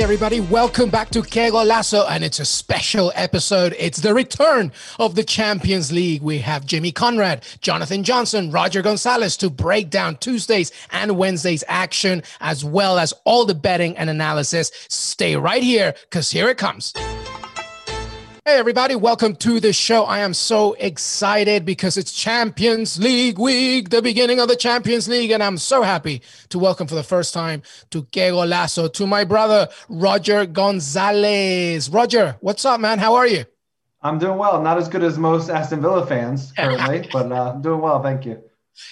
Everybody, welcome back to Que Golazo, and it's a special episode. It's the return of the Champions League. We have Jimmy Conrad, Jonathan Johnson, Roger Gonzalez to break down Tuesdays and Wednesdays action, as well as all the betting and analysis. Stay right here, because here it comes. Hey, everybody, welcome to the show. I am so excited because it's Champions League week, the beginning of the Champions League, and I'm so happy to welcome for the first time to Que Golazo, to my brother, Roger Gonzalez. Roger, what's up, man? How are you? I'm doing well. Not as good as most Aston Villa fans currently, but uh, I'm doing well. Thank you.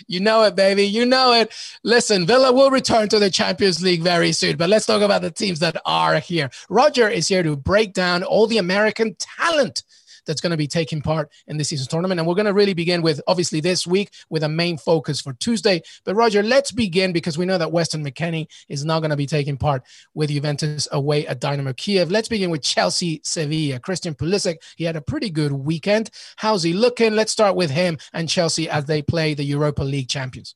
You know it, baby. You know it. Listen, Villa will return to the Champions League very soon, but let's talk about the teams that are here. Roger is here to break down all the American talent that's going to be taking part in this season's tournament. And we're going to really begin with, obviously, this week with a main focus for Tuesday. But Roger, let's begin because we know that Weston McKennie is not going to be taking part with Juventus away at Dynamo Kiev. Let's begin with Chelsea Sevilla. Christian Pulisic, he had a pretty good weekend. How's he looking? Let's start with him and Chelsea as they play the Europa League champions.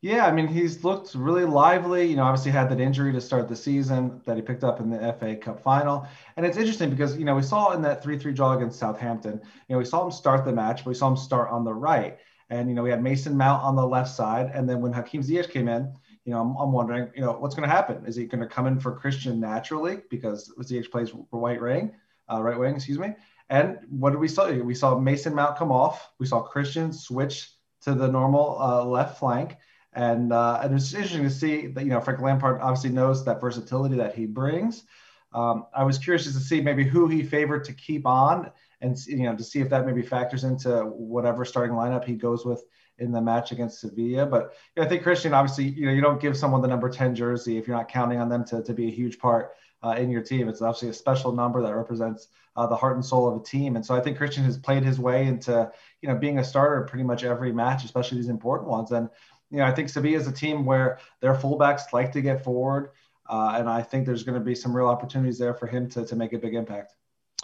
Yeah, I mean, he's looked really lively. You know, obviously had that injury to start the season that he picked up in the FA Cup final. And it's interesting because, you know, we saw in that 3 3 draw against Southampton, you know, we saw him start the match, but we saw him start on the right. And, you know, we had Mason Mount on the left side. And then when Hakim Ziyech came in, you know, I'm, I'm wondering, you know, what's going to happen? Is he going to come in for Christian naturally because Ziyech plays right wing, uh, right wing, excuse me. And what did we saw? We saw Mason Mount come off. We saw Christian switch to the normal uh, left flank. And, uh, and it's interesting to see that, you know, Frank Lampard obviously knows that versatility that he brings. Um, I was curious to see maybe who he favored to keep on and, you know, to see if that maybe factors into whatever starting lineup he goes with in the match against Sevilla. But you know, I think Christian, obviously, you know, you don't give someone the number 10 jersey if you're not counting on them to, to be a huge part uh, in your team. It's obviously a special number that represents uh, the heart and soul of a team. And so I think Christian has played his way into, you know, being a starter pretty much every match, especially these important ones. And, you know, I think Sevilla is a team where their fullbacks like to get forward. Uh, and I think there's going to be some real opportunities there for him to, to make a big impact.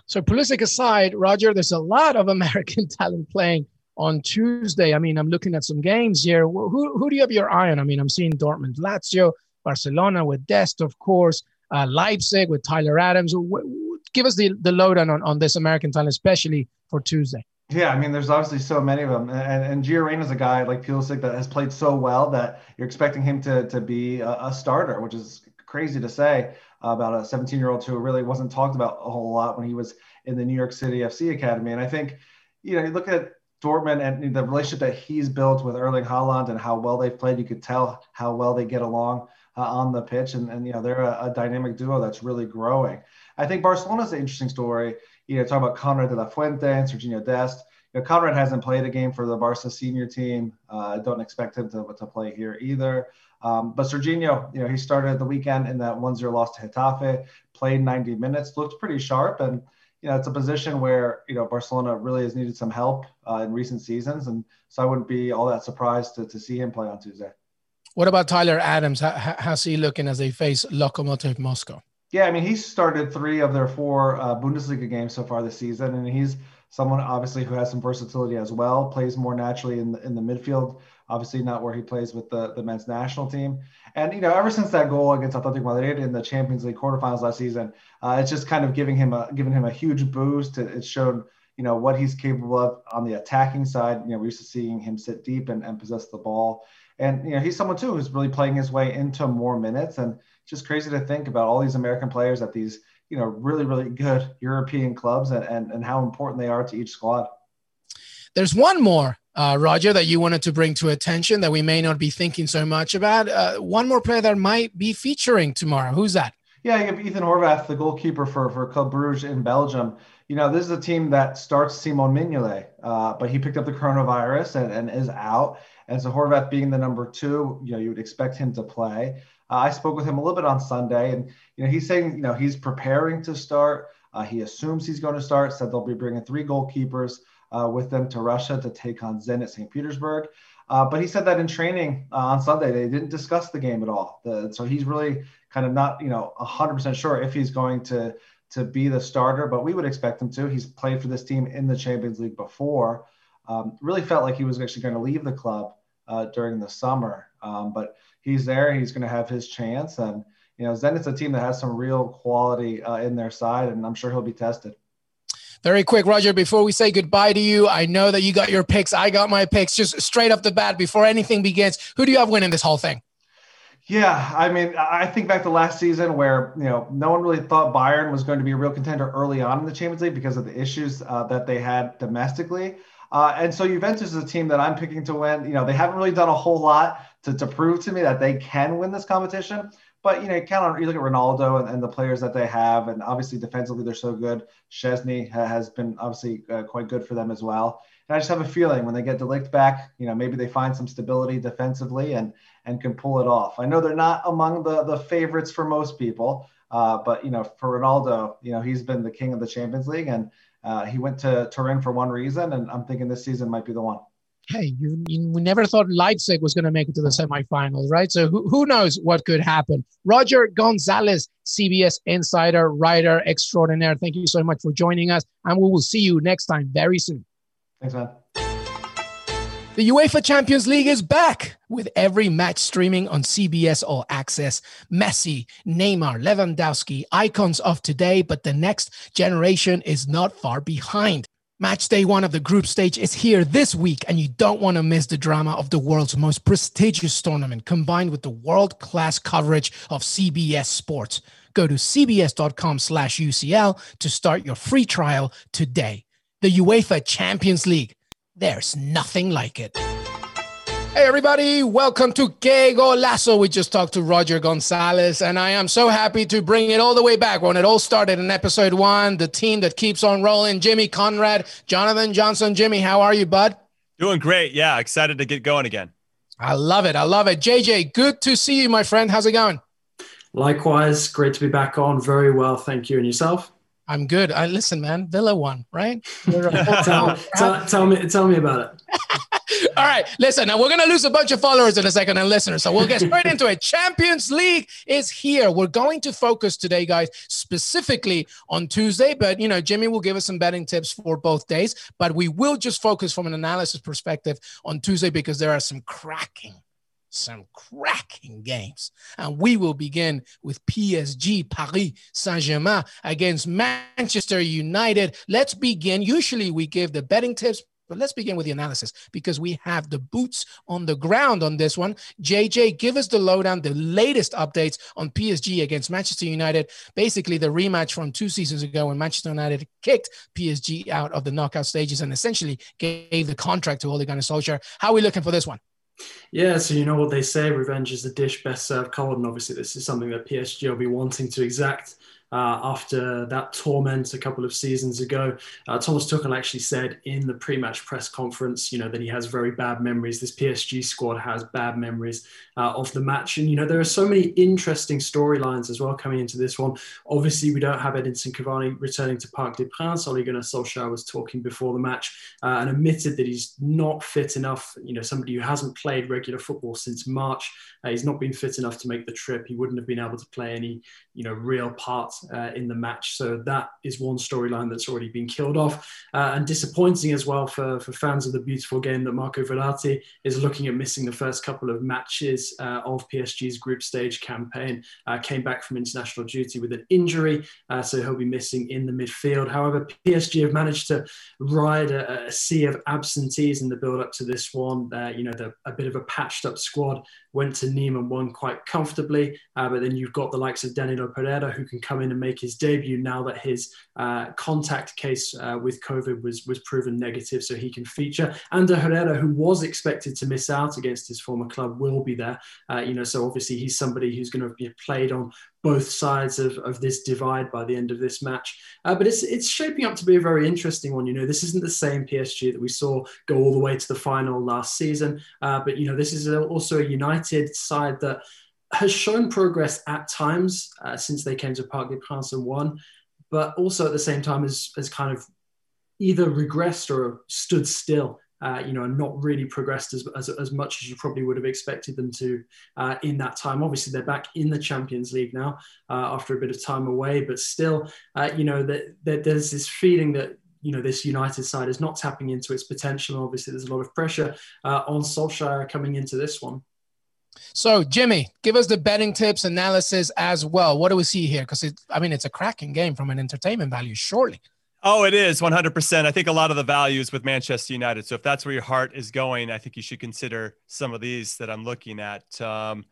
So, Pulisic aside, Roger, there's a lot of American talent playing on Tuesday. I mean, I'm looking at some games here. Who, who do you have your eye on? I mean, I'm seeing Dortmund, Lazio, Barcelona with Dest, of course, uh, Leipzig with Tyler Adams. Give us the, the lowdown on, on this American talent, especially for Tuesday. Yeah, I mean, there's obviously so many of them, and and Gio is a guy like Pulisic that has played so well that you're expecting him to to be a, a starter, which is crazy to say about a 17 year old who really wasn't talked about a whole lot when he was in the New York City FC academy. And I think, you know, you look at Dortmund and the relationship that he's built with Erling Haaland and how well they've played, you could tell how well they get along uh, on the pitch, and and you know they're a, a dynamic duo that's really growing. I think Barcelona's an interesting story you know, talk about Conrad de la Fuente and Serginho Dest. You know, Conrad hasn't played a game for the Barca senior team. Uh, I don't expect him to, to play here either. Um, but Serginho, you know, he started the weekend in that 1-0 loss to Getafe, played 90 minutes, looked pretty sharp. And, you know, it's a position where, you know, Barcelona really has needed some help uh, in recent seasons. And so I wouldn't be all that surprised to, to see him play on Tuesday. What about Tyler Adams? How, how's he looking as they face Lokomotiv Moscow? Yeah, I mean, he's started three of their four uh, Bundesliga games so far this season, and he's someone obviously who has some versatility as well. Plays more naturally in the, in the midfield, obviously not where he plays with the, the men's national team. And you know, ever since that goal against Atletico Madrid in the Champions League quarterfinals last season, uh, it's just kind of giving him a giving him a huge boost. It's shown you know what he's capable of on the attacking side. You know, we're used to seeing him sit deep and, and possess the ball. And you know, he's someone too who's really playing his way into more minutes and just crazy to think about all these American players at these, you know, really, really good European clubs and, and, and how important they are to each squad. There's one more, uh, Roger, that you wanted to bring to attention that we may not be thinking so much about. Uh, one more player that might be featuring tomorrow. Who's that? Yeah, you have Ethan Horvath, the goalkeeper for, for Club Bruges in Belgium. You know, this is a team that starts Simon Mignolet, uh, but he picked up the coronavirus and, and is out. And so Horvath being the number two, you know, you would expect him to play. Uh, I spoke with him a little bit on Sunday, and you know he's saying you know he's preparing to start. Uh, he assumes he's going to start, said they'll be bringing three goalkeepers uh, with them to Russia to take on Zenit St. Petersburg. Uh, but he said that in training uh, on Sunday, they didn't discuss the game at all. The, so he's really kind of not, you know, 100% sure if he's going to to be the starter, but we would expect him to. He's played for this team in the Champions League before. Um, really felt like he was actually going to leave the club uh, during the summer, um, but he's there. He's going to have his chance, and you know, Zenit's a team that has some real quality uh, in their side, and I'm sure he'll be tested. Very quick, Roger, before we say goodbye to you, I know that you got your picks. I got my picks just straight off the bat before anything begins. Who do you have winning this whole thing? Yeah, I mean, I think back to last season where you know no one really thought Bayern was going to be a real contender early on in the Champions League because of the issues uh, that they had domestically. Uh, and so Juventus is a team that I'm picking to win. You know, they haven't really done a whole lot to, to prove to me that they can win this competition. But you know, you count on you look at Ronaldo and, and, the players that they have, and obviously defensively they're so good. Szczesny has been obviously uh, quite good for them as well. And I just have a feeling when they get de Ligt back, you know, maybe they find some stability defensively and and can pull it off. I know they're not among the the favorites for most people, uh, but you know, for Ronaldo, you know, he's been the king of the Champions League, and uh, he went to Turin for one reason, and I'm thinking this season might be the one hey, you, you, we never thought Leipzig was going to make it to the semifinals, right? So who, who knows what could happen? Roger Gonzalez, CBS insider, writer extraordinaire. Thank you so much for joining us, and we will see you next time very soon. Thanks, man. The UEFA Champions League is back with every match streaming on CBS All Access. Messi, Neymar, Lewandowski, icons of today, but the next generation is not far behind. Match day one of the group stage is here this week, and you don't want to miss the drama of the world's most prestigious tournament combined with the world class coverage of CBS Sports. Go to cbs.com slash UCL to start your free trial today. The UEFA Champions League. There's nothing like it. Hey, everybody, welcome to Que Golazo. We just talked to Roger Gonzalez, and I am so happy to bring it all the way back when it all started in episode one. The team that keeps on rolling Jimmy Conrad, Jonathan Johnson. Jimmy, how are you, bud? Doing great. Yeah, excited to get going again. I love it. I love it. JJ, good to see you, my friend. How's it going? Likewise, great to be back on. Very well. Thank you. And yourself? I'm good. I listen, man. Villa won, right? tell, tell, tell, me, tell me about it. All right, listen. Now we're gonna lose a bunch of followers in a second and listeners, so we'll get straight into it. Champions League is here. We're going to focus today, guys, specifically on Tuesday. But you know, Jimmy will give us some betting tips for both days. But we will just focus from an analysis perspective on Tuesday because there are some cracking some cracking games. And we will begin with PSG Paris Saint Germain against Manchester United. Let's begin. Usually we give the betting tips. But let's begin with the analysis because we have the boots on the ground on this one. JJ, give us the lowdown, the latest updates on PSG against Manchester United. Basically, the rematch from two seasons ago when Manchester United kicked PSG out of the knockout stages and essentially gave the contract to Ole Gunnar Solskjaer. How are we looking for this one? Yeah, so you know what they say, revenge is the dish best served cold, and obviously this is something that PSG will be wanting to exact uh, after that torment a couple of seasons ago. Uh, Thomas Tuchel actually said in the pre-match press conference, you know, that he has very bad memories. This PSG squad has bad memories uh, of the match, and you know there are so many interesting storylines as well coming into this one. Obviously, we don't have Edinson Cavani returning to Parc des Princes. Ole Gunnar Solskjaer was talking before the match uh, and admitted that he's not fit enough. You know, somebody who hasn't played regular football since March. Uh, he's not been fit enough to make the trip. He wouldn't have been able to play any, you know, real uh, in the match. So that is one storyline that's already been killed off. Uh, and disappointing as well for, for fans of the beautiful game that Marco Verratti is looking at missing the first couple of matches uh, of PSG's group stage campaign. Uh, came back from international duty with an injury, uh, so he'll be missing in the midfield. However, PSG have managed to ride a, a sea of absentees in the build up to this one. you know, a bit of a patched up squad went to Nîmes and won quite comfortably. Uh, but then you've got the likes of Danilo Pereira who can come in and make his debut now that his uh, contact case uh, with COVID was was proven negative, so he can feature. Ander Herrera, who was expected to miss out against his former club, will be there. Uh, you know, so obviously he's somebody who's going to be played on both sides of, of this divide by the end of this match. Uh, but it's it's shaping up to be a very interesting one. You know, this isn't the same PSG that we saw go all the way to the final last season. Uh, but you know, this is also a United side that has shown progress at times uh, since they came to Parc des Princes and won but also at the same time has, has kind of either regressed or stood still uh, you know, and not really progressed as, as, as, much as you probably would have expected them to uh, in that time. Obviously, they're back in the Champions League now uh, after a bit of time away, but still, uh, you know, that, that there's this feeling that you know this United side is not tapping into its potential. Obviously, there's a lot of pressure uh, on Solskjaer coming into this one. So, Jimmy, give us the betting tips analysis as well. What do we see here? Because I mean, it's a cracking game from an entertainment value, surely. Oh, it is 100%. I think a lot of the values with Manchester United. So if that's where your heart is going, I think you should consider some of these that I'm looking at. Um,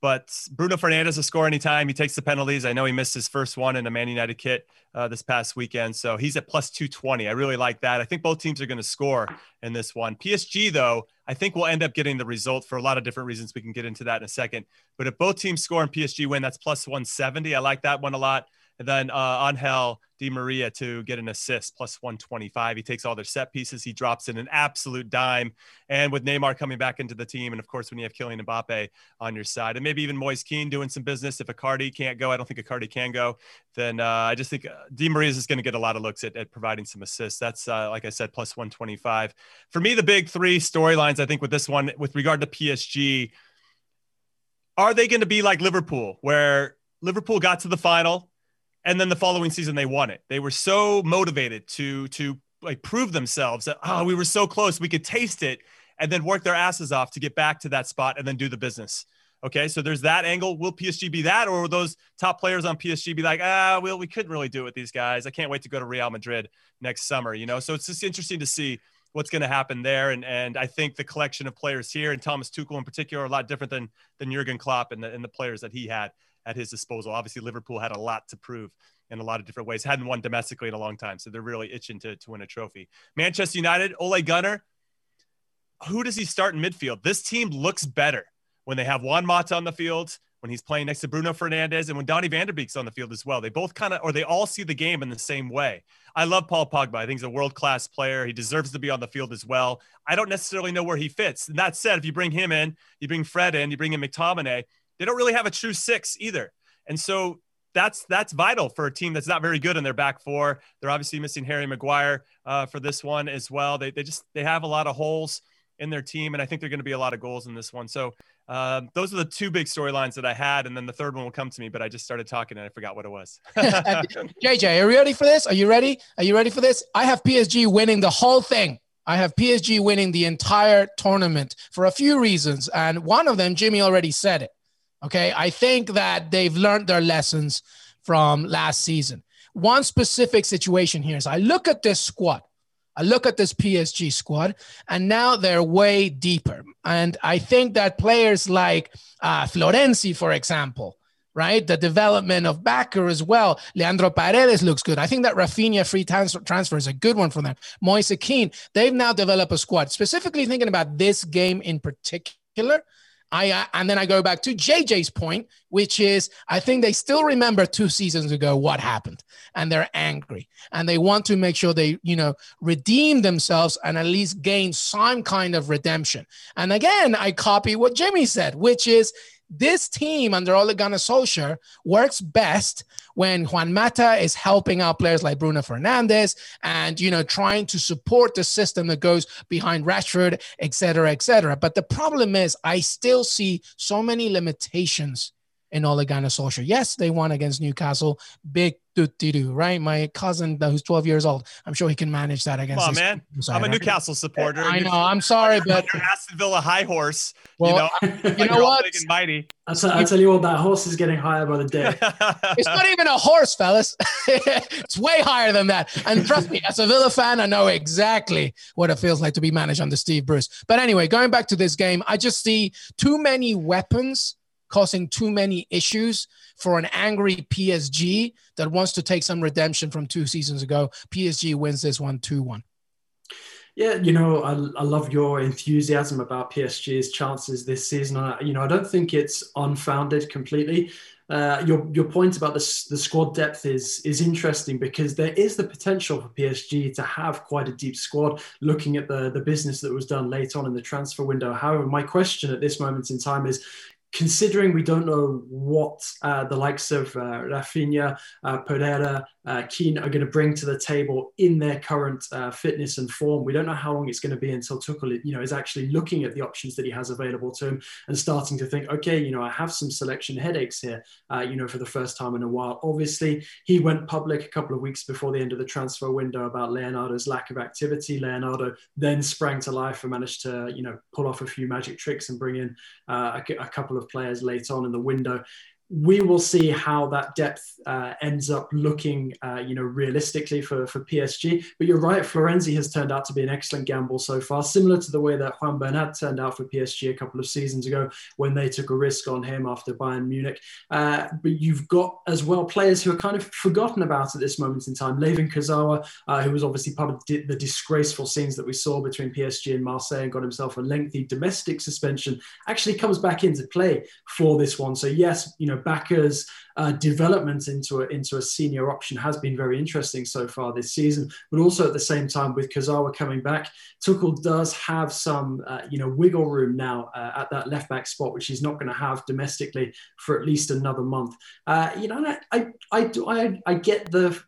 but Bruno Fernandes will score anytime. He takes the penalties. I know he missed his first one in a Man United kit uh, this past weekend. So he's at plus 220. I really like that. I think both teams are going to score in this one. PSG, though, I think we'll end up getting the result for a lot of different reasons. We can get into that in a second. But if both teams score and PSG win, that's plus 170. I like that one a lot. And then uh, Angel Di Maria to get an assist plus 125. He takes all their set pieces. He drops in an absolute dime. And with Neymar coming back into the team, and of course, when you have Kylian Mbappe on your side, and maybe even Moise Kean doing some business. If Icardi can't go, I don't think Icardi can go, then uh, I just think uh, Di Maria is going to get a lot of looks at, at providing some assists. That's, uh, like I said, plus 125. For me, the big three storylines, I think, with this one, with regard to PSG, are they going to be like Liverpool, where Liverpool got to the final, and then the following season they won it. They were so motivated to to like prove themselves that oh we were so close we could taste it and then work their asses off to get back to that spot and then do the business. Okay, so there's that angle. Will PSG be that, or will those top players on PSG be like, ah, well, we couldn't really do it with these guys. I can't wait to go to Real Madrid next summer. You know, so it's just interesting to see what's going to happen there. And and I think the collection of players here and Thomas Tuchel in particular are a lot different than than Jurgen Klopp and the, and the players that he had at his disposal. Obviously, Liverpool had a lot to prove in a lot of different ways. Hadn't won domestically in a long time, so they're really itching to, to win a trophy. Manchester United, Ole Gunnar, who does he start in midfield? This team looks better when they have Juan Mata on the field, when he's playing next to Bruno Fernandes, and when Donny van der Beek's on the field as well. They both kind of, or they all see the game in the same way. I love Paul Pogba. I think he's a world class player. He deserves to be on the field as well. I don't necessarily know where he fits. And that said, if you bring him in, you bring Fred in, you bring in McTominay, they don't really have a true six either. And so that's that's vital for a team that's not very good in their back four. They're obviously missing Harry Maguire uh, for this one as well. They, they just they have a lot of holes in their team, and I think they're going to be a lot of goals in this one. So uh, those are the two big storylines that I had, and then the third one will come to me. But I just started talking and I forgot what it was. JJ, are you ready for this? Are you ready? Are you ready for this? I have PSG winning the whole thing. I have PSG winning the entire tournament for a few reasons, and one of them, Jimmy already said it. Okay. I think that they've learned their lessons from last season. One specific situation here is I look at this squad. I look at this PSG squad, and now they're way deeper. And I think that players like uh, Florenzi, for example, right? The development of Bakker as well. Leandro Paredes looks good. I think that Rafinha free transfer, transfer is a good one for them. Moise Kean, they've now developed a squad. Specifically thinking about this game in particular, I uh, and then I go back to JJ's point, which is I think they still remember two seasons ago what happened, and they're angry, and they want to make sure they you know redeem themselves and at least gain some kind of redemption. And again, I copy what Jimmy said, which is this team under Ole Gunnar Solskjaer works best when Juan Mata is helping out players like Bruno Fernandes and you know trying to support the system that goes behind Rashford, et cetera, et cetera. But the problem is, I still see so many limitations in Ole Gunnar Solskjaer. Yes, they won against Newcastle. Big do right? My cousin who's 12 years old. I'm sure he can manage that against. Come on, man. Side, I'm a Newcastle supporter. I know. I'm sorry, but you're Aston Villa high horse. Well, you know, you know what? Mighty. I tell, I tell you what, that horse is getting higher by the day. it's not even a horse, fellas. it's way higher than that. And trust me, as a Villa fan, I know exactly what it feels like to be managed under Steve Bruce. But anyway, going back to this game, I just see too many weapons causing too many issues for an angry PSG that wants to take some redemption from two seasons ago. PSG wins this one 2 1. Yeah, you know, I, I love your enthusiasm about PSG's chances this season. I, you know, I don't think it's unfounded completely. Uh, your your point about the, the squad depth is is interesting because there is the potential for PSG to have quite a deep squad. Looking at the the business that was done late on in the transfer window, however, my question at this moment in time is: considering we don't know what uh, the likes of uh, Rafinha, uh, Pereira, uh, Kean are going to bring to the table in their current uh, fitness and form. We don't know how long it's going to be until Tuchel, you know, is actually looking at the options that he has available to him and starting to think, okay, you know, I have some selection headaches here, uh, you know, for the first time in a while. Obviously, he went public a couple of weeks before the end of the transfer window about Leonardo's lack of activity. Leonardo then sprang to life and managed to, you know, pull off a few magic tricks and bring in uh, a, a couple of players late on in the window we will see how that depth uh, ends up looking, uh, you know, realistically for, for PSG. But you're right, Florenzi has turned out to be an excellent gamble so far, similar to the way that Juan Bernat turned out for PSG a couple of seasons ago when they took a risk on him after Bayern Munich. Uh, but you've got as well players who are kind of forgotten about at this moment in time. Layvin Kurzawa, uh, who was obviously part of the disgraceful scenes that we saw between PSG and Marseille and got himself a lengthy domestic suspension, actually comes back into play for this one. So yes, you know Bakker's uh, development into a, into a senior option has been very interesting so far this season. But also at the same time, with Kurzawa coming back, Tuchel does have some uh, you know wiggle room now uh, at that left back spot, which he's not going to have domestically for at least another month. Uh, you know, I I, I I I get the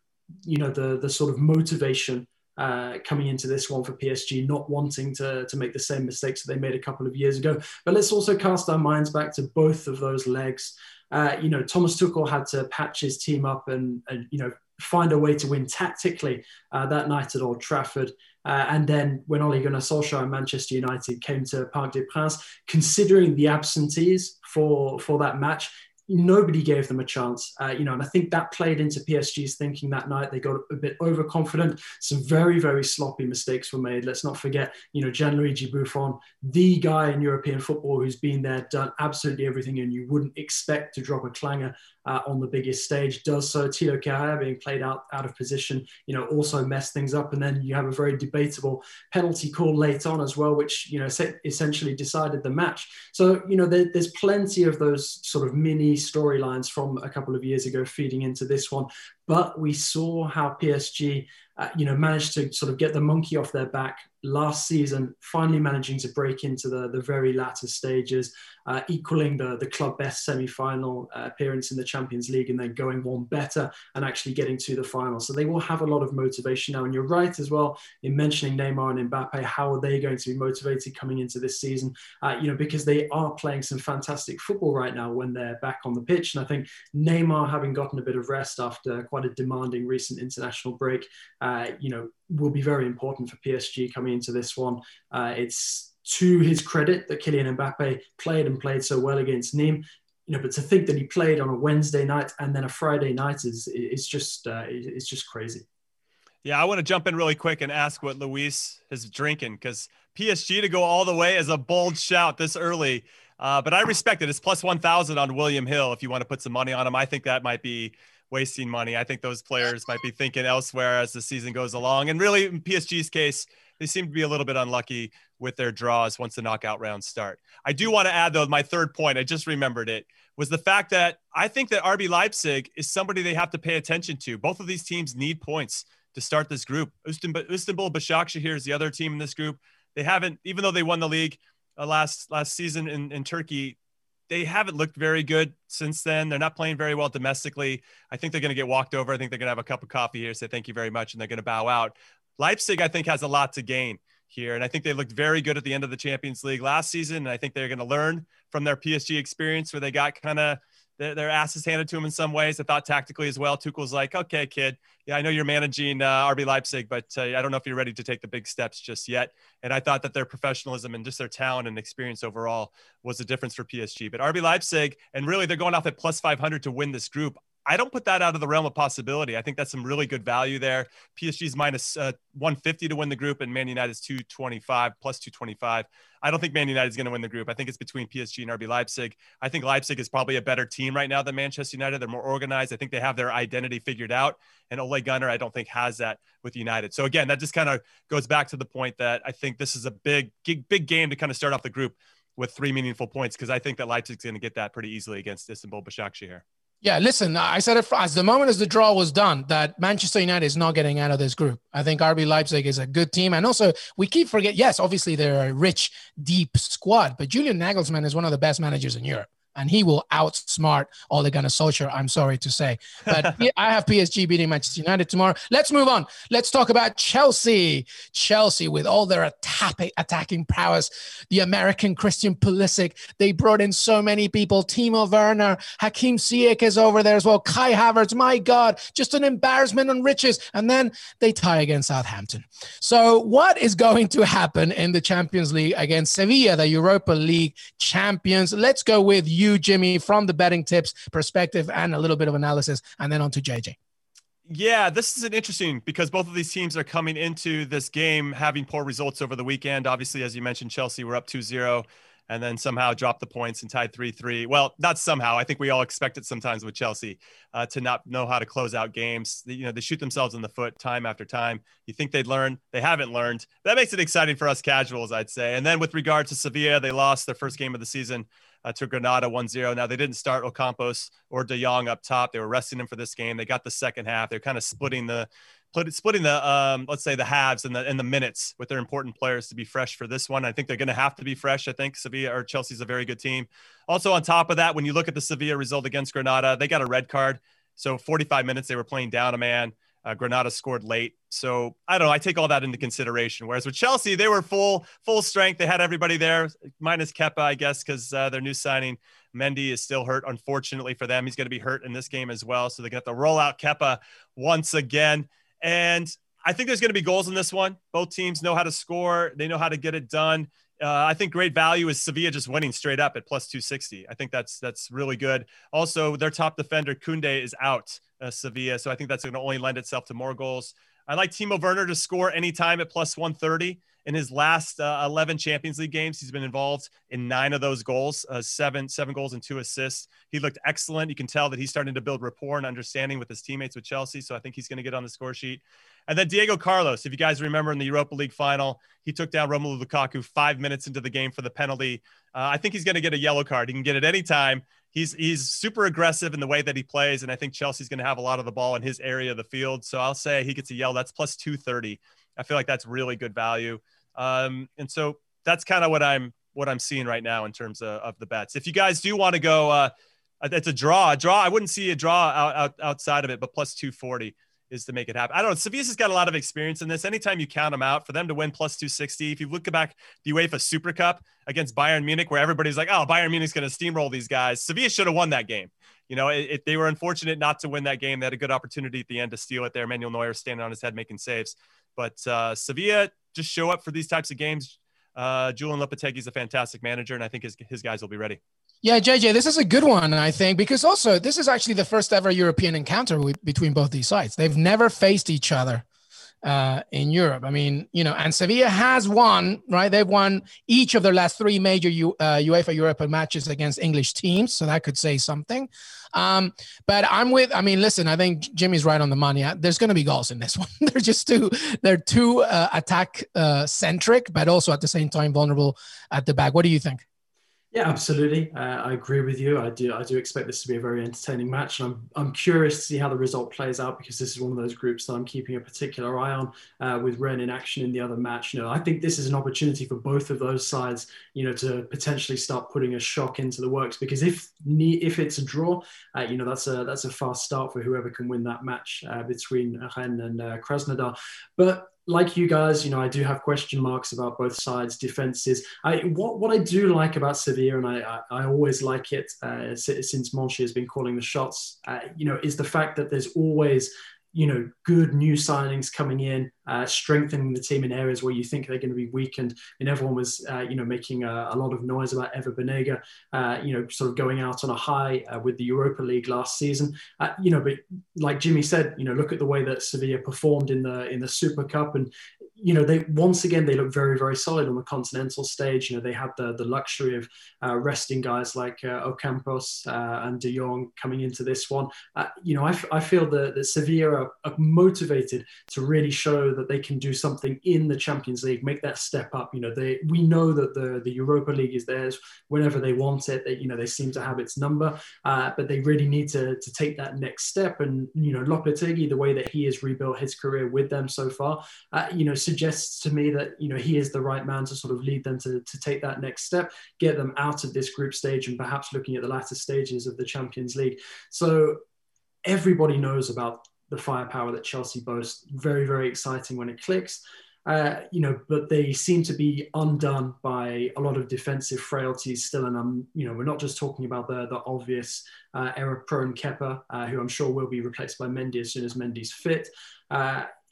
you know the the sort of motivation uh, coming into this one for PSG, not wanting to, to make the same mistakes that they made a couple of years ago. But let's also cast our minds back to both of those legs. Uh, you know, Thomas Tuchel had to patch his team up and, and you know, find a way to win tactically uh, that night at Old Trafford. Uh, and then when Ole Gunnar Solskjaer and Manchester United came to Parc des Princes, considering the absentees for, for that match, nobody gave them a chance. Uh, you know, and I think that played into PSG's thinking that night. They got a bit overconfident. Some very, very sloppy mistakes were made. Let's not forget, you know, Gianluigi Buffon, the guy in European football who's been there, done absolutely everything, and you wouldn't expect to drop a clanger uh, on the biggest stage does so. Thilo Kehrer being played out out of position, you know, also messed things up. And then you have a very debatable penalty call late on as well, which you know essentially decided the match. So you know, there, there's plenty of those sort of mini storylines from a couple of years ago feeding into this one. But we saw how PSG, uh, you know, managed to sort of get the monkey off their back last season, finally managing to break into the, the very latter stages, uh, equaling the, the club best semi final uh, appearance in the Champions League, and then going one better and actually getting to the final. So they will have a lot of motivation now. And you're right as well in mentioning Neymar and Mbappe. How are they going to be motivated coming into this season? Uh, you know, because they are playing some fantastic football right now when they're back on the pitch. And I think Neymar, having gotten a bit of rest after quite a demanding recent international break, uh, you know, will be very important for PSG coming into this one. Uh, it's to his credit that Kylian Mbappe played and played so well against Nîmes. You know, but to think that he played on a Wednesday night and then a Friday night is is just uh, it's just crazy. Yeah, I want to jump in really quick and ask what Luis is drinking because PSG to go all the way is a bold shout this early. Uh, but I respect it. It's plus 1,000 on William Hill if you want to put some money on him. I think that might be wasting money. I think those players might be thinking elsewhere as the season goes along. And really, in PSG's case, they seem to be a little bit unlucky with their draws once the knockout rounds start. I do want to add, though, my third point, I just remembered it, was the fact that I think that RB Leipzig is somebody they have to pay attention to. Both of these teams need points to start this group. Istanbul Başakşehir is the other team in this group. They haven't, even though they won the league uh, last last season in, in Turkey, they haven't looked very good since then. They're not playing very well domestically. I think they're going to get walked over. I think they're going to have a cup of coffee here, say thank you very much, and they're going to bow out. Leipzig, I think, has a lot to gain here. And I think they looked very good at the end of the Champions League last season. And I think they're going to learn from their PSG experience where they got kind of their, their asses handed to them in some ways. I thought tactically as well. Tuchel's like, okay, kid, yeah, I know you're managing uh, RB Leipzig, but uh, I don't know if you're ready to take the big steps just yet. And I thought that their professionalism and just their talent and experience overall was the difference for PSG. But RB Leipzig, and really they're going off at plus 500 to win this group. I don't put that out of the realm of possibility. I think that's some really good value there. PSG's minus, uh, 150 to win the group, and Man United's 225 plus 225. I don't think Man United is going to win the group. I think it's between PSG and RB Leipzig. I think Leipzig is probably a better team right now than Manchester United. They're more organized. I think they have their identity figured out. And Ole Gunnar, I don't think has that with United. So again, that just kind of goes back to the point that I think this is a big, big game to kind of start off the group with three meaningful points because I think that Leipzig's going to get that pretty easily against Istanbul Başakşehir. Yeah, listen, I said it as the moment as the draw was done that Manchester United is not getting out of this group. I think RB Leipzig is a good team. And also, we keep forget. yes, obviously they're a rich, deep squad, but Julian Nagelsmann is one of the best managers in Europe. And he will outsmart Ole Gunnar Solskjaer. I'm sorry to say, but I have PSG beating Manchester United tomorrow. Let's move on. Let's talk about Chelsea. Chelsea with all their attack, attacking prowess, the American Christian Pulisic. They brought in so many people. Timo Werner, Hakim Ziyech is over there as well. Kai Havertz, my God, just an embarrassment on riches. And then they tie against Southampton. So what is going to happen in the Champions League against Sevilla, the Europa League champions? Let's go with you, Jimmy, from the betting tips perspective and a little bit of analysis, and then on to JJ. Yeah, this is an interesting because both of these teams are coming into this game having poor results over the weekend. Obviously, as you mentioned, Chelsea were up 2 0 and then somehow dropped the points and tied 3 3. Well, not somehow. I think we all expect it sometimes with Chelsea uh, to not know how to close out games. You know, they shoot themselves in the foot time after time. You think they'd learn, they haven't learned. That makes it exciting for us casuals, I'd say. And then with regard to Sevilla, they lost their first game of the season uh, to Granada 1-0. Now they didn't start Ocampos or De Jong up top. They were resting him for this game. They got the second half. They're kind of splitting the splitting the um, let's say the halves and the and the minutes with their important players to be fresh for this one. I think they're going to have to be fresh. I think Sevilla or Chelsea's a very good team. Also on top of that, when you look at the Sevilla result against Granada, they got a red card. So 45 minutes they were playing down a man. Uh, Granada scored late, so I don't know. I take all that into consideration. Whereas with Chelsea, they were full full strength. They had everybody there, minus Kepa, I guess, because uh, their new signing Mendy is still hurt. Unfortunately for them, he's going to be hurt in this game as well. So they get to roll out Kepa once again. And I think there's going to be goals in this one. Both teams know how to score. They know how to get it done. Uh, I think great value is Sevilla just winning straight up at plus 260. I think that's that's really good. Also, their top defender Kunde is out uh, Sevilla, so I think that's going to only lend itself to more goals. I like Timo Werner to score anytime at plus 130. In his last uh, 11 Champions League games, he's been involved in nine of those goals, uh, seven seven goals and two assists. He looked excellent. You can tell that he's starting to build rapport and understanding with his teammates with Chelsea. So I think he's going to get on the score sheet. And then Diego Carlos, if you guys remember in the Europa League final, he took down Romelu Lukaku five minutes into the game for the penalty. Uh, I think he's going to get a yellow card. He can get it anytime. He's he's super aggressive in the way that he plays, and I think Chelsea's going to have a lot of the ball in his area of the field. So I'll say he gets a yell. That's plus two thirty. I feel like that's really good value. Um, and so that's kind of what I'm what I'm seeing right now in terms of, of the bets. If you guys do want to go, uh, it's a draw. A draw. I wouldn't see a draw out, out, outside of it, but plus two forty is to make it happen. I don't know. Sevilla's has got a lot of experience in this. Anytime you count them out, for them to win plus 260, if you look back the UEFA Super Cup against Bayern Munich, where everybody's like, oh, Bayern Munich's going to steamroll these guys, Sevilla should have won that game. You know, it, it, they were unfortunate not to win that game. They had a good opportunity at the end to steal it there. Manuel Neuer standing on his head making saves. But uh, Sevilla just show up for these types of games. Uh, Julen Lopetegui is a fantastic manager, and I think his, his guys will be ready. Yeah, JJ, this is a good one, I think, because also this is actually the first ever European encounter between both these sides. They've never faced each other uh, in Europe. I mean, you know, and Sevilla has won, right? They've won each of their last three major U, uh, UEFA Europa matches against English teams, so that could say something. Um, but I'm with. I mean, listen, I think Jimmy's right on the money. There's going to be goals in this one. they're just too. They're too uh, attack uh, centric, but also at the same time vulnerable at the back. What do you think? Yeah, absolutely. Uh, I agree with you. I do. I do expect this to be a very entertaining match. and I'm. I'm curious to see how the result plays out because this is one of those groups that I'm keeping a particular eye on. Uh, with Rennes in action in the other match, you know, I think this is an opportunity for both of those sides, you know, to potentially start putting a shock into the works. Because if if it's a draw, uh, you know, that's a that's a fast start for whoever can win that match uh, between Rennes and uh, Krasnodar. But like you guys, you know, I do have question marks about both sides' defenses. I what what I do like about Sevilla, and I I, I always like it uh, since Monchi has been calling the shots. Uh, you know, is the fact that there's always you know, good new signings coming in, uh, strengthening the team in areas where you think they're going to be weakened. And everyone was, uh, you know, making a, a, lot of noise about Ever Banega, uh, you know, sort of going out on a high uh, with the Europa League last season. Uh, you know, but like Jimmy said, you know, look at the way that Sevilla performed in the in the Super Cup, and you know, they once again they look very very solid on the continental stage. You know, they had the the luxury of uh, resting guys like Ocampos and De Jong coming into this one. you know, I, I feel that, that Sevilla are, motivated to really show that they can do something in the Champions League, make that step up. You know, they we know that the the Europa League is theirs whenever they want it. They, you know, they seem to have its number, uh, but they really need to to take that next step. And you know, Lopetegui, the way that he has rebuilt his career with them so far, uh, you know, suggests to me that you know he is the right man to sort of lead them to, to take that next step, get them out of this group stage, and perhaps looking at the latter stages of the Champions League. So everybody knows about the firepower that Chelsea boasts. Very, very exciting when it clicks. Uh, you know, but they seem to be undone by a lot of defensive frailties still. And um, you know, we're not just talking about the the obvious uh, error-prone Kepa, uh, who I'm sure will be replaced by Mendy as soon as Mendy's fit.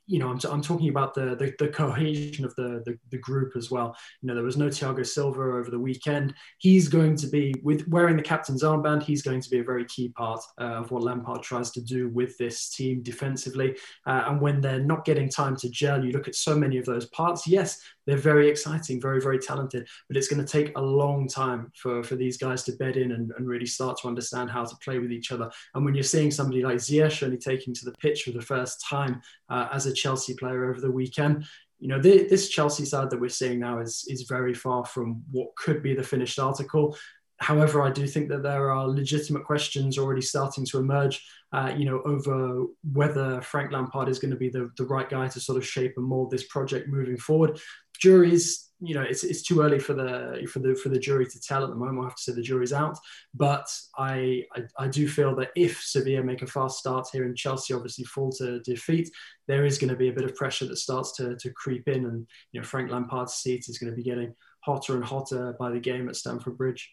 You know, I'm, t- I'm talking about the, the, the cohesion of the, the, the group as well. You know, there was no Thiago Silva over the weekend. He's going to be with wearing the captain's armband. He's going to be a very key part uh, of what Lampard tries to do with this team defensively. Uh, and when they're not getting time to gel, you look at so many of those parts. Yes, they're very exciting, very, very talented, but it's going to take a long time for, for these guys to bed in and, and really start to understand how to play with each other. And when you're seeing somebody like Ziyech only taking to the pitch for the first time uh, as a Chelsea player over the weekend, you know, this Chelsea side that we're seeing now is, is very far from what could be the finished article. However, I do think that there are legitimate questions already starting to emerge, uh, you know, over whether Frank Lampard is going to be the, the right guy to sort of shape and mold this project moving forward juries you know it's, it's too early for the for the for the jury to tell at the moment i have to say the jury's out but I, I, I do feel that if sevilla make a fast start here and chelsea obviously fall to defeat there is going to be a bit of pressure that starts to, to creep in and you know frank lampard's seat is going to be getting hotter and hotter by the game at stamford bridge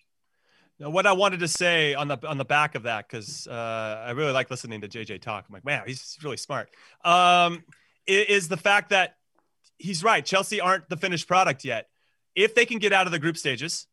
now, what I wanted to say on the on the back of that, because uh, I really like listening to JJ talk. I'm like, wow, he's really smart. Um, is the fact that he's right. Chelsea aren't the finished product yet. If they can get out of the group stages,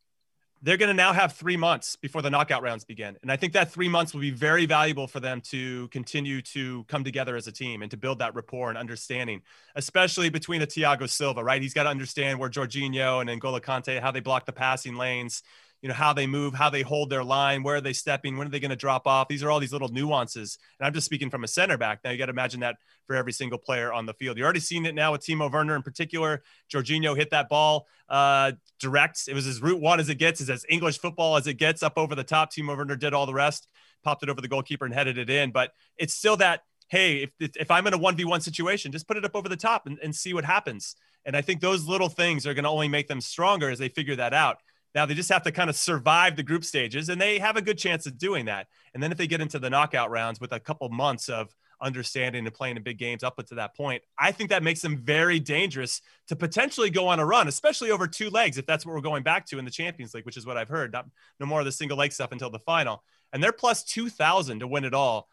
they're going to now have three months before the knockout rounds begin. And I think that three months will be very valuable for them to continue to come together as a team and to build that rapport and understanding, especially between the Thiago Silva, right? He's got to understand where Jorginho and N'Golo Kante, how they block the passing lanes, you know how they move how they hold their line where are they stepping when are they going to drop off? These are all these little nuances. And i'm just speaking from a center back. Now you got to imagine that for every single player on the field. You're already seeing it now with timo werner in particular. Jorginho hit that ball uh, direct. It was as route one as it gets is as english football as it gets up over the top. Timo werner did all the rest popped it over the goalkeeper and headed it in. But it's still that hey if, if i'm in a 1v1 situation just put it up over the top and, and see what happens. And i think those little things are going to only make them stronger as they figure that out now they just have to kind of survive the group stages, and they have a good chance of doing that. And then if they get into the knockout rounds with a couple months of understanding and playing in big games up to that point, I think that makes them very dangerous to potentially go on a run, especially over two legs, if that's what we're going back to in the Champions League, which is what I've heard. Not, no more of the single leg stuff until the final. And they're plus 2,000 to win it all.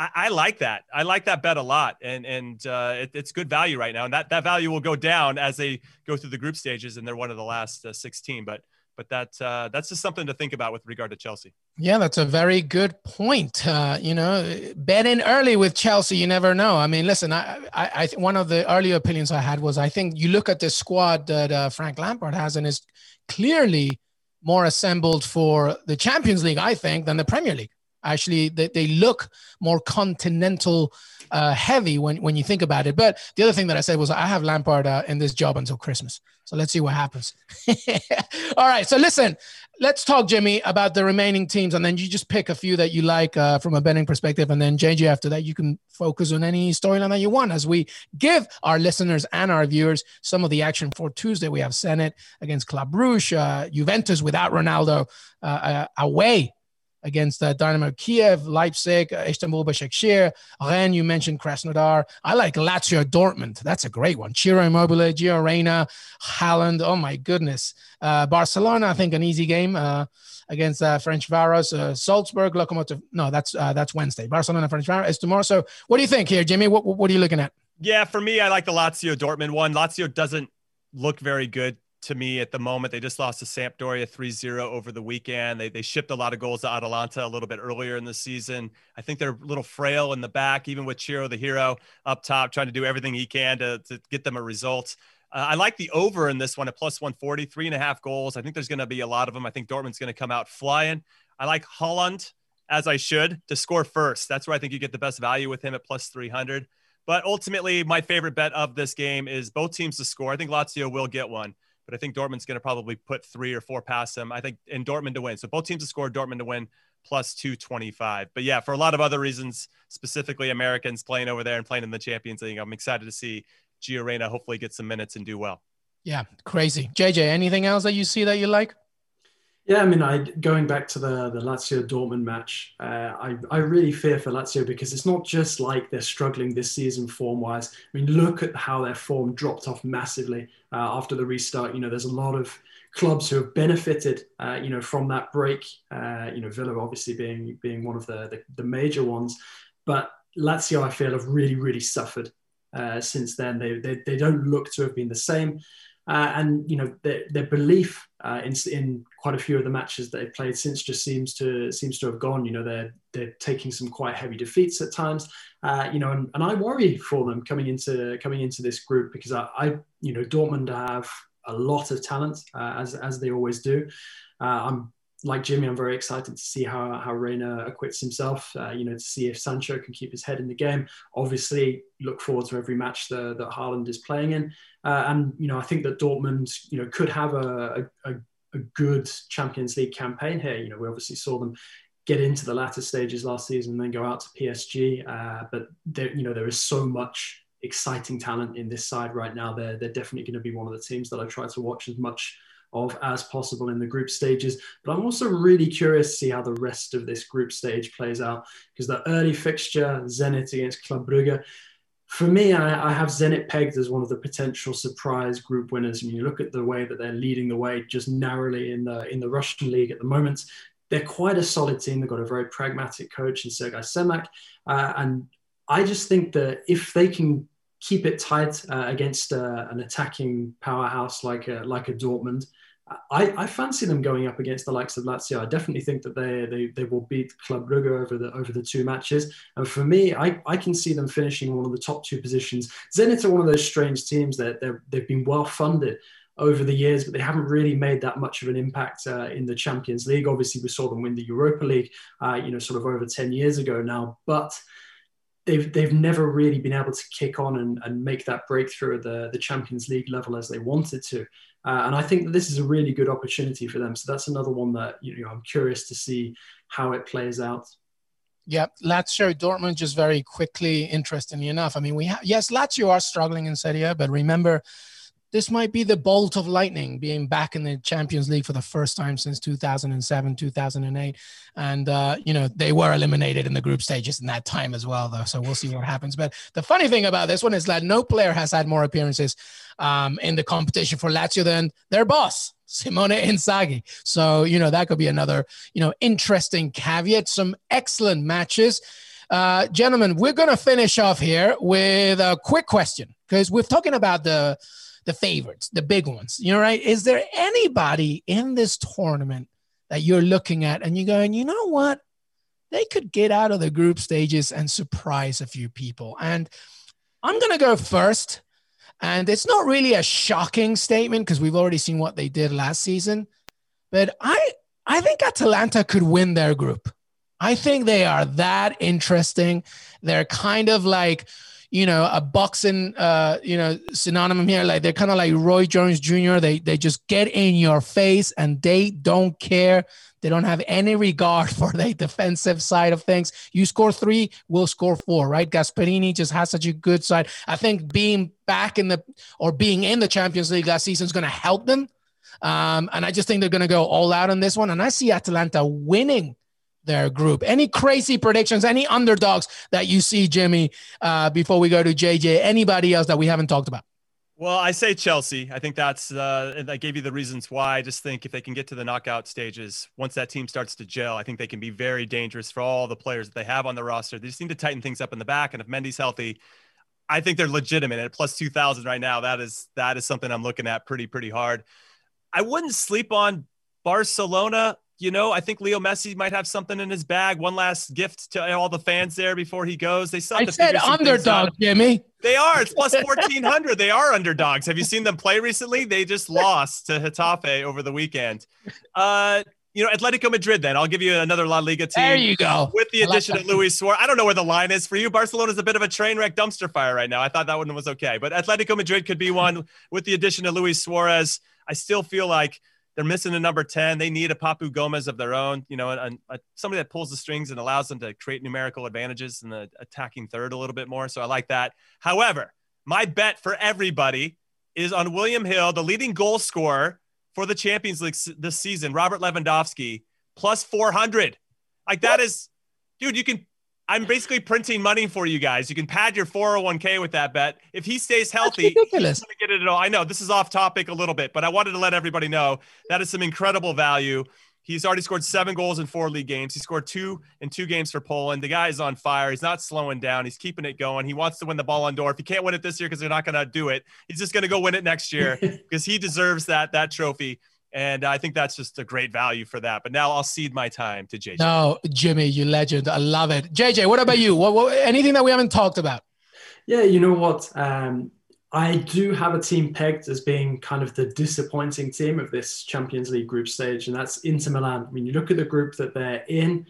I, I, like that. I like that bet a lot, and and uh, it, it's good value right now. And that that value will go down as they go through the group stages, and they're one of the last uh, 16. But but that uh, that's just something to think about with regard to Chelsea. Yeah, that's a very good point. Uh, you know, bet in early with Chelsea, you never know. I mean, listen, I, I, I one of the earlier opinions I had was I think you look at the squad that uh, Frank Lampard has and is clearly more assembled for the Champions League, I think, than the Premier League. Actually, they, they look more continental uh, heavy when, when you think about it. But the other thing that I said was I have Lampard uh, in this job until Christmas. So let's see what happens. All right. So listen, let's talk, Jimmy, about the remaining teams. And then you just pick a few that you like uh, from a betting perspective. And then, JJ, after that, you can focus on any storyline that you want as we give our listeners and our viewers some of the action for Tuesday. We have Zenit against Club Brugge, uh, Juventus without Ronaldo uh, uh, away against uh, Dynamo Kiev, Leipzig, uh, Istanbul Başakşehir, Rennes, you mentioned Krasnodar. I like Lazio Dortmund. That's a great one. Ciro Immobile, Gio Reyna, Haaland. Oh my goodness. Uh, Barcelona, I think an easy game uh, against uh, Ferencváros. Uh, Salzburg, Lokomotiv. No, that's that's Wednesday. Barcelona, Ferencváros is tomorrow. So what do you think here, Jimmy? What, what are you looking at? Yeah, for me, I like the Lazio Dortmund one. Lazio doesn't look very good to me at the moment. They just lost to Sampdoria 3-0 over the weekend. They, they shipped a lot of goals to Atalanta a little bit earlier in the season. I think they're a little frail in the back, even with Ciro the hero, up top, trying to do everything he can to, to get them a result. Uh, I like the over in this one at plus 140, three and a half goals. I think there's going to be a lot of them. I think Dortmund's going to come out flying. I like Haaland, as I should, to score first. That's where I think you get the best value with him at plus 300. But ultimately, my favorite bet of this game is both teams to score. I think Lazio will get one but I think Dortmund's going to probably put three or four past them. I think in Dortmund to win. So both teams to score, Dortmund to win plus 225. But yeah, for a lot of other reasons, specifically Americans playing over there and playing in the Champions League, I'm excited to see Gio Reyna hopefully get some minutes and do well. Yeah, crazy. JJ, anything else that you see that you like? Yeah, I mean, I going back to the the Lazio Dortmund match, uh, I I really fear for Lazio because it's not just like they're struggling this season form wise. I mean, look at how their form dropped off massively uh, after the restart. You know, there's a lot of clubs who have benefited, uh, you know, from that break. Uh, you know, Villa obviously being being one of the, the, the major ones, but Lazio I feel have really really suffered uh, since then. They, they they don't look to have been the same. Uh, and you know their, their belief uh, in, in quite a few of the matches that they've played since just seems to seems to have gone. You know they're they're taking some quite heavy defeats at times. Uh, you know, and, and I worry for them coming into coming into this group because I, I you know Dortmund have a lot of talent uh, as as they always do. Uh, I'm like Jimmy, I'm very excited to see how how Reyna acquits himself. Uh, you know, to see if Sancho can keep his head in the game. Obviously, look forward to every match the, that Haaland is playing in. Uh, and you know, I think that Dortmund, you know, could have a, a, a good Champions League campaign here. You know, we obviously saw them get into the latter stages last season and then go out to PSG. Uh, but there, you know, there is so much exciting talent in this side right now. They're they're definitely going to be one of the teams that I try to watch as much of as possible in the group stages. But I'm also really curious to see how the rest of this group stage plays out because the early fixture, Zenit against Club Brugge, for me, I, I, have Zenit pegged as one of the potential surprise group winners. I mean, you look at the way that they're leading the way just narrowly in the in the Russian league at the moment. They're quite a solid team. They've got a very pragmatic coach in Sergei Semak, uh, and I just think that if they can keep it tight uh, against uh, an attacking powerhouse like a, like a Dortmund, I, I, fancy them going up against the likes of Lazio. I definitely think that they they, they will beat Club Brugge over the over the two matches. And for me, I, I can see them finishing one of the top two positions. Zenit are one of those strange teams that they've been well funded over the years, but they haven't really made that much of an impact uh, in the Champions League. Obviously, we saw them win the Europa League, uh, you know, sort of over ten years ago now, but. They've, they've never really been able to kick on and, and make that breakthrough at the, the Champions League level as they wanted to. Uh, and I think that this is a really good opportunity for them. So that's another one that you know I'm curious to see how it plays out. Yeah, Lazio, Dortmund, just very quickly, interestingly enough. I mean, we have yes, Lazio are struggling in Serie A, but remember this might be the bolt of lightning being back in the Champions League for the first time since 2007, 2008. And, uh, you know, they were eliminated in the group stages in that time as well, though. So we'll see what happens. But the funny thing about this one is that no player has had more appearances um, in the competition for Lazio than their boss, Simone Inzaghi. So, you know, that could be another, you know, interesting caveat. Some excellent matches. Uh, gentlemen, we're going to finish off here with a quick question because we're talking about the the favorites, the big ones. You know, right? Is there anybody in this tournament that you're looking at and you're going, you know what? They could get out of the group stages and surprise a few people. And I'm going to go first. And it's not really a shocking statement because we've already seen what they did last season. But I, I think Atalanta could win their group. I think they are that interesting. They're kind of like you know, a boxing, uh, you know, synonym here. Like they're kind of like Roy Jones Jr. They they just get in your face and they don't care. They don't have any regard for the defensive side of things. You score three, we'll score four, right? Gasperini just has such a good side. I think being back in the or being in the Champions League last season is going to help them. Um, and I just think they're going to go all out on this one. And I see Atalanta winning their group. Any crazy predictions? Any underdogs that you see, Jimmy? Uh, before we go to JJ, anybody else that we haven't talked about? Well, I say Chelsea. I think that's. Uh, I gave you the reasons why. I just think if they can get to the knockout stages, once that team starts to gel, I think they can be very dangerous for all the players that they have on the roster. They just need to tighten things up in the back, and if Mendy's healthy, I think they're legitimate at plus two thousand right now. That is that is something I'm looking at pretty pretty hard. I wouldn't sleep on Barcelona you know, I think Leo Messi might have something in his bag. One last gift to all the fans there before he goes. They saw. The. I said underdog, Jimmy. They are. It's plus fourteen hundred. they are underdogs. Have you seen them play recently? They just lost to Getafe over the weekend. Uh, you know, Atletico Madrid. Then I'll give you another La Liga team. There you go. With the addition like of Luis Suarez. I don't know where the line is for you. Barcelona's a bit of a train wreck dumpster fire right now. I thought that one was okay, but Atletico Madrid could be one with the addition of Luis Suarez. I still feel like they're missing a number 10. They need a Papu Gomez of their own, you know, and uh, somebody that pulls the strings and allows them to create numerical advantages in the attacking third a little bit more. So I like that. However, my bet for everybody is on William Hill, the leading goal scorer for the Champions League this season, Robert Lewandowski, plus 400. Like that is, dude, you can. I'm basically printing money for you guys. You can pad your 401k with that bet. If he stays healthy, That's ridiculous. get it all. I know this is off topic a little bit, but I wanted to let everybody know that is some incredible value. He's already scored seven goals in four league games. He scored two in two games for Poland. The guy is on fire. He's not slowing down. He's keeping it going. He wants to win the Ballon d'Or. If he can't win it this year because they're not going to do it, he's just going to go win it next year because he deserves that that trophy. And I think that's just a great value for that. But now I'll cede my time to JJ. No, Jimmy, you legend. I love it. JJ, what about you? What, what anything that we haven't talked about? Yeah, you know what? Um, I do have a team pegged as being kind of the disappointing team of this Champions League group stage, and that's Inter Milan. I mean, you look at the group that they're in.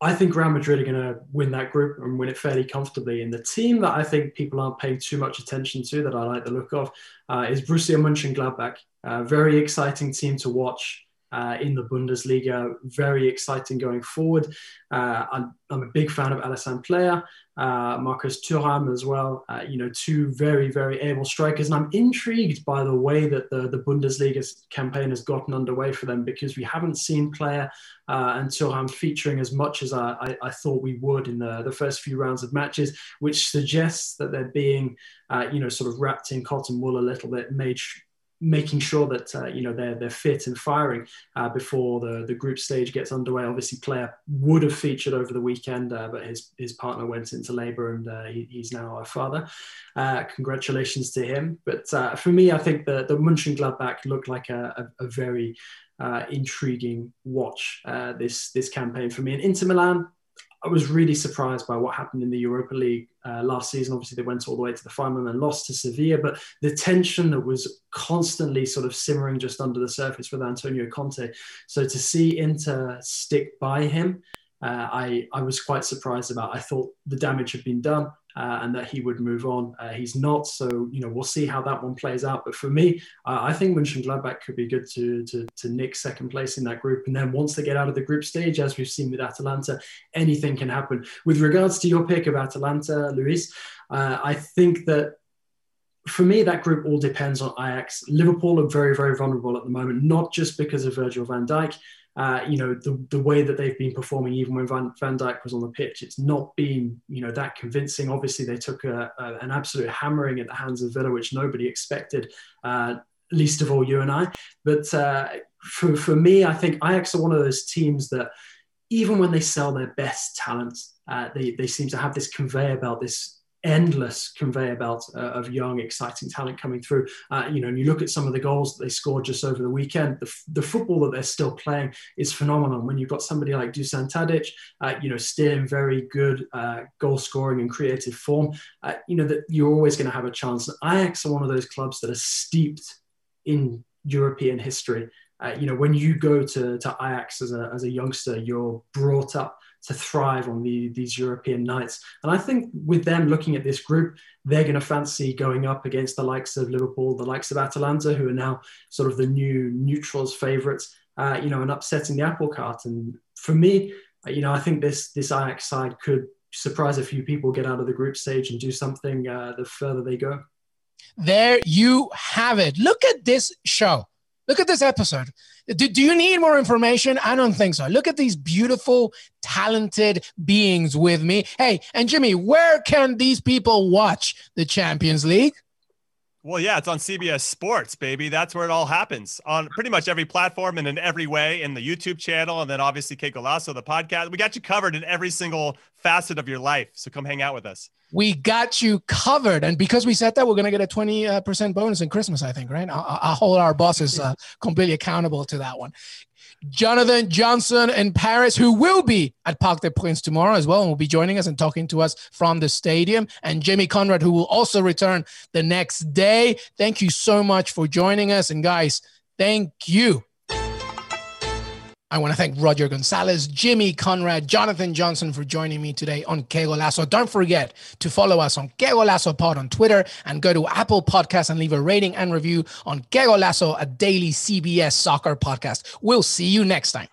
I think Real Madrid are going to win that group and win it fairly comfortably. And the team that I think people aren't paying too much attention to, that I like the look of, uh, is Borussia Mönchengladbach. Uh, very exciting team to watch uh, in the Bundesliga. Very exciting going forward. Uh, I'm, I'm, a big fan of Alassane Pléa, uh, Marcus Thuram as well. Uh, you know, two very, very able strikers. And I'm intrigued by the way that the, the Bundesliga campaign has gotten underway for them because we haven't seen Pléa uh, and Thuram featuring as much as I, I, I, thought we would in the, the first few rounds of matches, which suggests that they're being, uh, you know, sort of wrapped in cotton wool a little bit, made making sure that uh, you know they're they're fit and firing uh, before the the group stage gets underway. Obviously, Pléa would have featured over the weekend, uh, but his his partner went into labour and uh, he, he's now a father. Uh, congratulations to him. But uh, for me, I think the the Mönchengladbach looked like a, a, a very intriguing watch this this campaign for me. And Inter Milan, I was really surprised by what happened in the Europa League uh, last season. Obviously, they went all the way to the final and lost to Sevilla, but the tension that was constantly sort of simmering just under the surface with Antonio Conte. So to see Inter stick by him, uh, I, I was quite surprised about. I thought the damage had been done uh, and that he would move on. Uh, he's not, so you know we'll see how that one plays out. But for me, uh, I think Mönchengladbach could be good to, to to nick second place in that group, and then once they get out of the group stage, as we've seen with Atalanta, anything can happen. With regards to your pick of Atalanta, Luis, uh, I think that for me, that group all depends on Ajax. Liverpool are very, very vulnerable at the moment, not just because of Virgil van Dijk, uh, you know, the, the way that they've been performing, even when Van, Van Dijk was on the pitch, it's not been, you know, that convincing. Obviously, they took a, a, an absolute hammering at the hands of Villa, which nobody expected, uh, least of all you and I. But uh, for, for me, I think Ajax are one of those teams that even when they sell their best talent, uh, they, they seem to have this conveyor belt, this endless conveyor belt uh, of young, exciting talent coming through. Uh, you know, and you look at some of the goals that they scored just over the weekend. The, the football that they're still playing is phenomenal. When you've got somebody like Dusan Tadic, uh, you know, still in very good uh, goal scoring and creative form, uh, you know that you're always going to have a chance. And Ajax are one of those clubs that are steeped in European history. Uh, you know, when you go to, to Ajax as a, as a youngster, you're brought up to thrive on the, these European nights. And I think with them looking at this group, they're going to fancy going up against the likes of Liverpool, the likes of Atalanta, who are now sort of the new neutrals favourites, uh, you know, and upsetting the apple cart. And for me, uh, you know, I think this this Ajax side could surprise a few people, get out of the group stage, and do something uh, the further they go. There you have it. Look at this show. Look at this episode. Do, do you need more information? I don't think so. Look at these beautiful, talented beings with me. Hey, and Jimmy, where can these people watch the Champions League? Well, yeah, it's on CBS Sports, baby. That's where it all happens on pretty much every platform and in every way in the YouTube channel. And then obviously Que Golazo, the podcast. We got you covered in every single facet of your life. So come hang out with us. We got you covered. And because we said that, we're going to get a 20% bonus in Christmas, I think, right? I'll, I'll hold our bosses uh, completely accountable to that one. Jonathan Johnson in Paris, who will be at Parc des Princes tomorrow as well, and will be joining us and talking to us from the stadium. And Jamie Conrad, who will also return the next day. Thank you so much for joining us. And guys, thank you I want to thank Roger Gonzalez, Jimmy Conrad, Jonathan Johnson for joining me today on Que Golazo. Don't forget to follow us on Que Golazo Pod on Twitter and go to Apple Podcasts and leave a rating and review on Que Golazo, a daily CBS soccer podcast. We'll see you next time.